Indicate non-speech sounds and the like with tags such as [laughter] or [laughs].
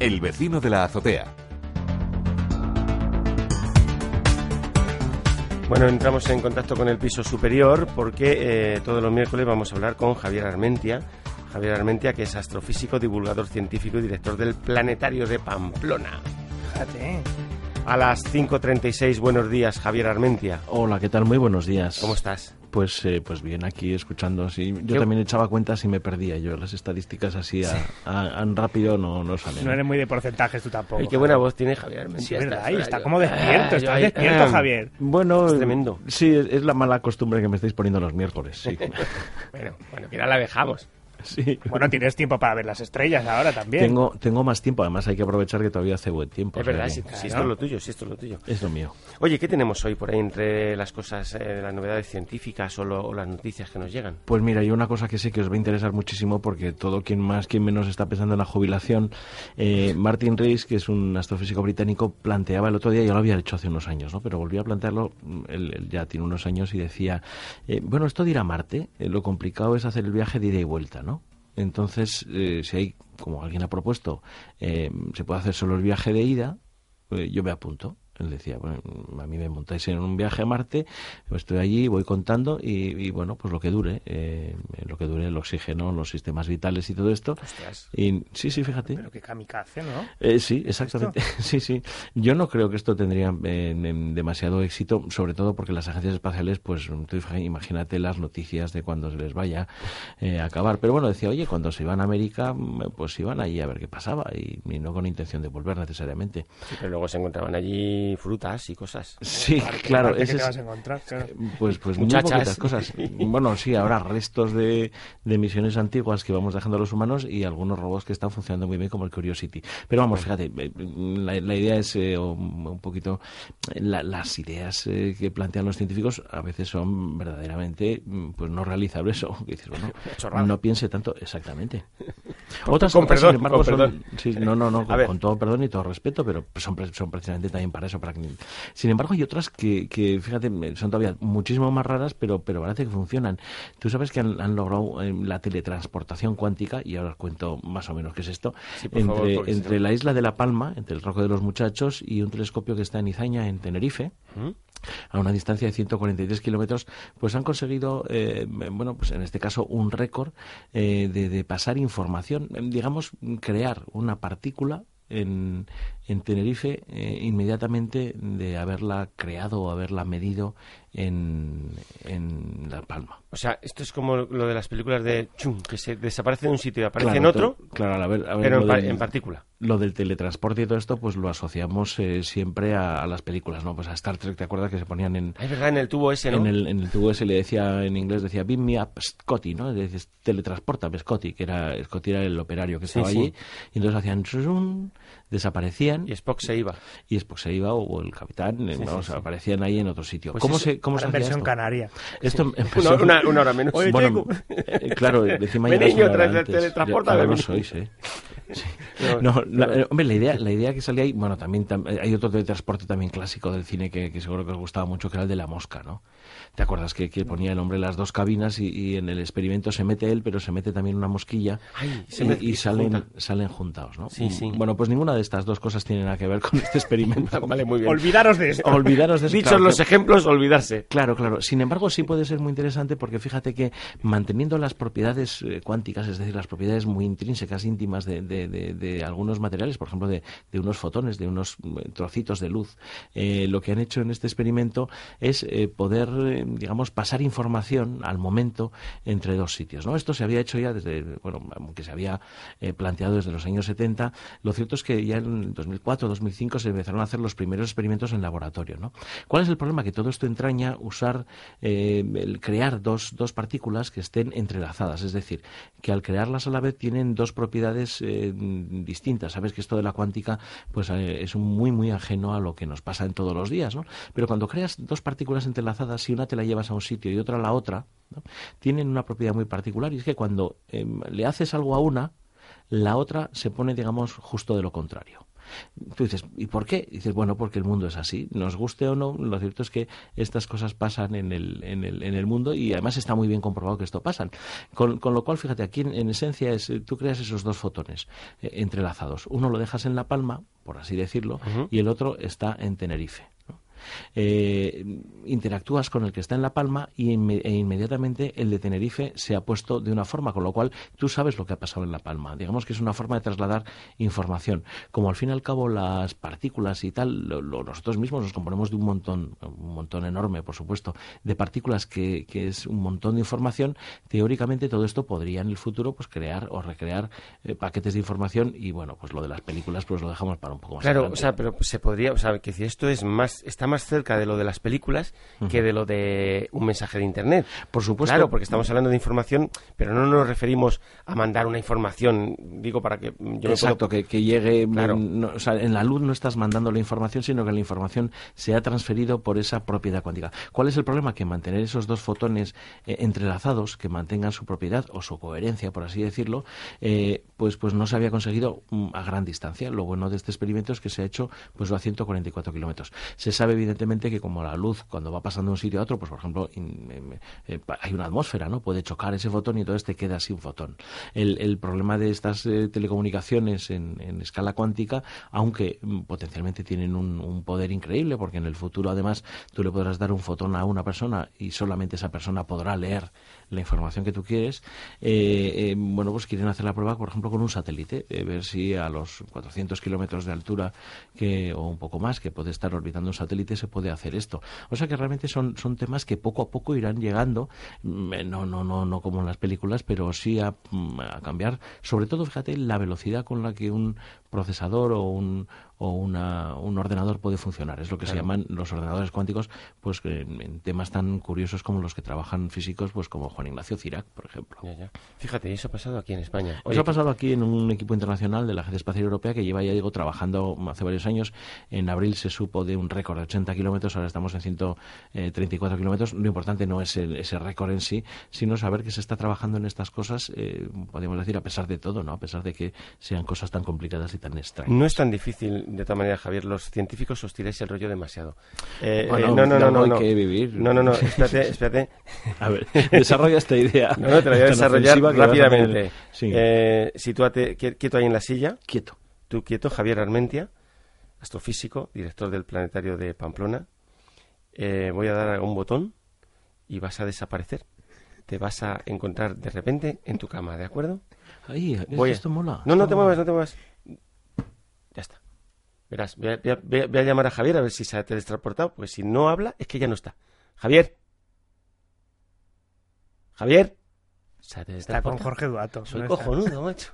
El vecino de la azotea. Bueno, entramos en contacto con el piso superior porque eh, todos los miércoles vamos a hablar con Javier Armentia. Javier Armentia, que es astrofísico, divulgador científico y director del Planetario de Pamplona. Fíjate. A las 5.36, buenos días, Javier Armentia. Hola, ¿qué tal? Muy buenos días. ¿Cómo estás? Pues, eh, pues bien, aquí escuchando. Sí, yo ¿Qué- también echaba cuentas y me perdía. Yo las estadísticas así a, a- a rápido no, no salen. No eres muy de porcentajes tú tampoco. Ay, qué buena voz tiene Javier Armentia. Sí, es verdad. Estás- Y está yo- como despierto. Ah, ahí- despierto, ah. Javier. Bueno, Es tremendo. Sí, es, es la mala costumbre que me estáis poniendo los miércoles. Sí. [laughs] Bueno, bueno, que ya la dejamos. Sí. Bueno, tienes tiempo para ver las estrellas ahora también. Tengo, tengo más tiempo. Además, hay que aprovechar que todavía hace buen tiempo. Es verdad, que si, si esto es lo tuyo, si esto es lo tuyo. Es lo mío. Oye, ¿qué tenemos hoy por ahí entre las cosas, eh, las novedades científicas o, lo- o las noticias que nos llegan? Pues mira, hay una cosa que sé que os va a interesar muchísimo porque todo quien más, quien menos está pensando en la jubilación. Eh, Martin Rees, que es un astrofísico británico, planteaba el otro día, ya lo había hecho hace unos años, ¿no? pero volví a plantearlo, mm, él, él ya tiene unos años y decía, eh, bueno, esto de ir a Marte, eh, lo complicado es hacer el viaje de ida y vuelta, ¿no? Entonces, eh, si hay, como alguien ha propuesto, eh, se puede hacer solo el viaje de ida, eh, yo me apunto. Él decía, bueno, a mí me montáis en un viaje a Marte, estoy allí, voy contando y, y, bueno, pues lo que dure, eh, lo que dure el oxígeno, los sistemas vitales y todo esto. Y sí, sí, fíjate. Pero qué kamikaze, ¿no? Eh, sí, exactamente. [laughs] Sí, sí. Yo no creo que esto tendría eh, em, demasiado éxito, sobre todo porque las agencias espaciales, pues tú imagínate las noticias de cuando se les vaya eh, a acabar. Pero bueno, decía, oye, cuando se iban a América, pues iban allí a ver qué pasaba y, y no con intención de volver necesariamente. Sí, pero luego se encontraban allí frutas y cosas. Sí, Aparte, claro, ese ¿qué te vas a encontrar? Claro. Pues, pues poquitas cosas. [laughs] Bueno, sí, habrá restos de, de misiones antiguas que vamos dejando a los humanos y algunos robots que están funcionando muy bien como el Curiosity. Pero vamos, fíjate, eh, la, la idea es eh, un, poquito... la- las ideas eh, que plantean los científicos a veces son verdaderamente mm, pues no realizables [laughs] o que dices, bueno, [laughs] no piense tanto exactamente. Otras, con otras, perdón, sin embargo, con son- perdón. sí, no, no, no, con, con todo perdón y todo respeto, pero son, son precisamente también para Sin embargo, hay otras que, que, fíjate, son todavía muchísimo más raras, pero, pero parece que funcionan. Tú sabes que han, han logrado eh, la teletransportación cuántica, y ahora os cuento más o menos qué es esto, Sí, por favor, entre, la isla de La Palma, entre el Roco de los Muchachos y un telescopio que está en Izaña, en Tenerife ¿Mm? a una distancia de 143 kilómetros, pues han conseguido, eh, bueno, pues en este caso un récord eh, de, de pasar información, digamos, crear una partícula en, en Tenerife eh, inmediatamente de haberla creado o haberla medido en, en La Palma. O sea, esto es como lo de las películas de Chum, que se desaparece de un sitio y aparece Claro, en otro, Claro, a ver, a ver, pero en, del- en partícula. lo del teletransporte y todo esto, pues lo asociamos eh, siempre a, a las películas, ¿no? Pues a Star Trek, ¿te acuerdas que se ponían en, Es verdad, en el tubo ese, ¿no? en el, en el tubo ese le decía en inglés, decía, beam me up Scotty, ¿no? Le dices, teletransportame Scotty, que era, Scotty era el operario que Sí, estaba sí. allí. Y entonces hacían, desaparecían Y Spock se iba. y después se iba, o el capitán, Sí, sí, sí. aparecían ahí en otro sitio. Pues ¿Cómo eso- se, cómo se versión esto? canaria. Esto en Una, versión- una- una hora menos. Oye, bueno, Checo. eh, claro, Ya, lo ven. sois, ¿eh? Sí. [laughs] No, No, la- hombre, la idea, la idea que salía ahí, bueno, también tam- eh, hay otro teletransporte también clásico del cine que, que seguro que os gustaba mucho, que era el de la mosca, ¿no? ¿Te acuerdas que, que ponía el hombre las dos cabinas y, y en el experimento se mete él, pero se mete también una mosquilla Ay, se y, salen, junta. salen juntados, ¿no? Sí, sí. Bueno, pues ninguna de estas dos cosas tiene nada que ver con este experimento. [laughs] Vale, muy bien. Olvidaros de esto. Olvidaros de eso. Dichos claro, los que- ejemplos, olvidarse. Claro, claro. Sin embargo, sí puede ser muy interesante porque fíjate que manteniendo las propiedades eh, cuánticas, es decir, las propiedades muy intrínsecas, íntimas de, de- de- algunos materiales, por ejemplo, de, unos fotones, de unos mm, trocitos de luz, eh, lo que han hecho en este experimento es eh, poder, eh, digamos, pasar información al momento entre dos sitios. ¿no? Esto se había hecho ya desde, bueno, aunque se había planteado desde los años 70, lo cierto es que ya en 2004, 2005 se empezaron a hacer los primeros experimentos en laboratorio. ¿Cuál es el problema? Que todo esto entraña usar, el crear dos, dos partículas que estén entrelazadas, es decir, que al crearlas a la vez tienen dos propiedades distintas. Sabes que esto de la cuántica pues eh, es muy muy ajeno a lo que nos pasa en todos los días, ¿no? Pero cuando creas dos partículas entrelazadas, si una te la llevas a un sitio y otra a la otra, tienen una propiedad muy particular y es que cuando em, le haces algo a una, la otra se pone, digamos, justo de lo contrario. Tú dices, ¿y por qué? dices, bueno, porque el mundo es así. Nos guste o no, lo cierto es que estas cosas pasan en el, en el, en el mundo y además está muy bien comprobado que esto pasa. Con, con lo cual, fíjate, aquí en, en, esencia es, tú creas esos dos fotones eh, entrelazados. Uno lo dejas en La Palma, por así decirlo, uh -huh. y el otro está en Tenerife. Eh, interactúas con el que está en La Palma y inme e inmediatamente el de Tenerife se ha puesto de una forma, con lo cual tú sabes lo que ha pasado en La Palma. Digamos que es una forma de trasladar información. Como al fin y al cabo las partículas y tal, lo, lo, nosotros mismos nos componemos de un montón, un montón enorme, por supuesto, de partículas que, que, es un montón de información, teóricamente todo esto podría en el futuro pues crear o recrear eh, paquetes de información y bueno, pues lo de las películas pues lo dejamos para un poco más Claro, adelante. o sea, pero se podría, o sea, que si esto es más, está más cerca de lo de las películas uh -huh. que de lo de un mensaje de internet. Por supuesto. Claro, porque estamos hablando de información, pero no nos referimos a mandar una información, digo, para que yo Exacto, puedo... que, que, llegue. Claro. No, o sea, en la luz no estás mandando la información, sino que la información se ha transferido por esa propiedad cuántica. ¿Cuál es el problema? Que mantener esos dos fotones eh, entrelazados, que mantengan su propiedad o su coherencia, por así decirlo, eh, pues, pues no se había conseguido mm, a gran distancia. Lo bueno de este experimento es que se ha hecho pues a 144 kilómetros. Se sabe evidentemente que como la luz cuando va pasando de un sitio a otro, pues por ejemplo eh, hay una atmósfera, ¿no? Puede chocar ese fotón y entonces te queda sin fotón. El, el problema de estas eh, telecomunicaciones en, escala cuántica, aunque mm, potencialmente tienen un, un, poder increíble, porque en el futuro además tú le podrás dar un fotón a una persona y solamente esa persona podrá leer la información que tú quieres, eh, bueno, pues quieren hacer la prueba, por ejemplo, con un satélite, ver si a los 400 kilómetros de altura que, o un poco más que puede estar orbitando un satélite se puede hacer esto. O sea que realmente son, son temas que poco a poco irán llegando, mm, no, no, no, no como en las películas, pero sí a, mm, a cambiar, sobre todo, fíjate, la velocidad con la que un procesador o un, o una, un ordenador puede funcionar. Es lo que claro. se llaman los ordenadores cuánticos, pues en, en, temas tan curiosos como los que trabajan físicos, pues como Juan Ignacio Cirac, por ejemplo. Ya, ya. Fíjate, eso ha pasado aquí en España. Oye, eso ha pasado aquí en un equipo internacional de la Agencia Espacial Europea que lleva ya digo trabajando hace varios años. En abril se supo de un récord de 80 kilómetros, ahora estamos en 134 kilómetros. Lo importante no es el, ese récord en sí, sino saber que se está trabajando en estas cosas, eh, podríamos decir, a pesar de todo, ¿no? A pesar de que sean cosas tan complicadas y tan extrañas. No es tan difícil, de todas maneras, Javier. Los científicos os tiráis el rollo demasiado. Eh, bueno, no, no, no, no, no. hay que vivir. No, no, no, espérate, espérate. A ver, desarrolla esta idea. No, no, te la voy a desarrollar rápidamente. Sí. Eh, sitúate quieto ahí en la silla. Quieto. Tú quieto, Javier Armentia, astrofísico, director del planetario de Pamplona. Eh, voy a dar a un botón y vas a desaparecer. Te vas a encontrar de repente en tu cama, ¿de acuerdo? Ay, voy a... esto mola. No, no te muevas, no te muevas. Ya está. Verás, voy a, voy, a, voy a, llamar a Javier a ver si se ha teletransportado, pues si no habla es que ya no está. Javier. Javier. Se ha está con Jorge Duato. Soy cojonudo, macho.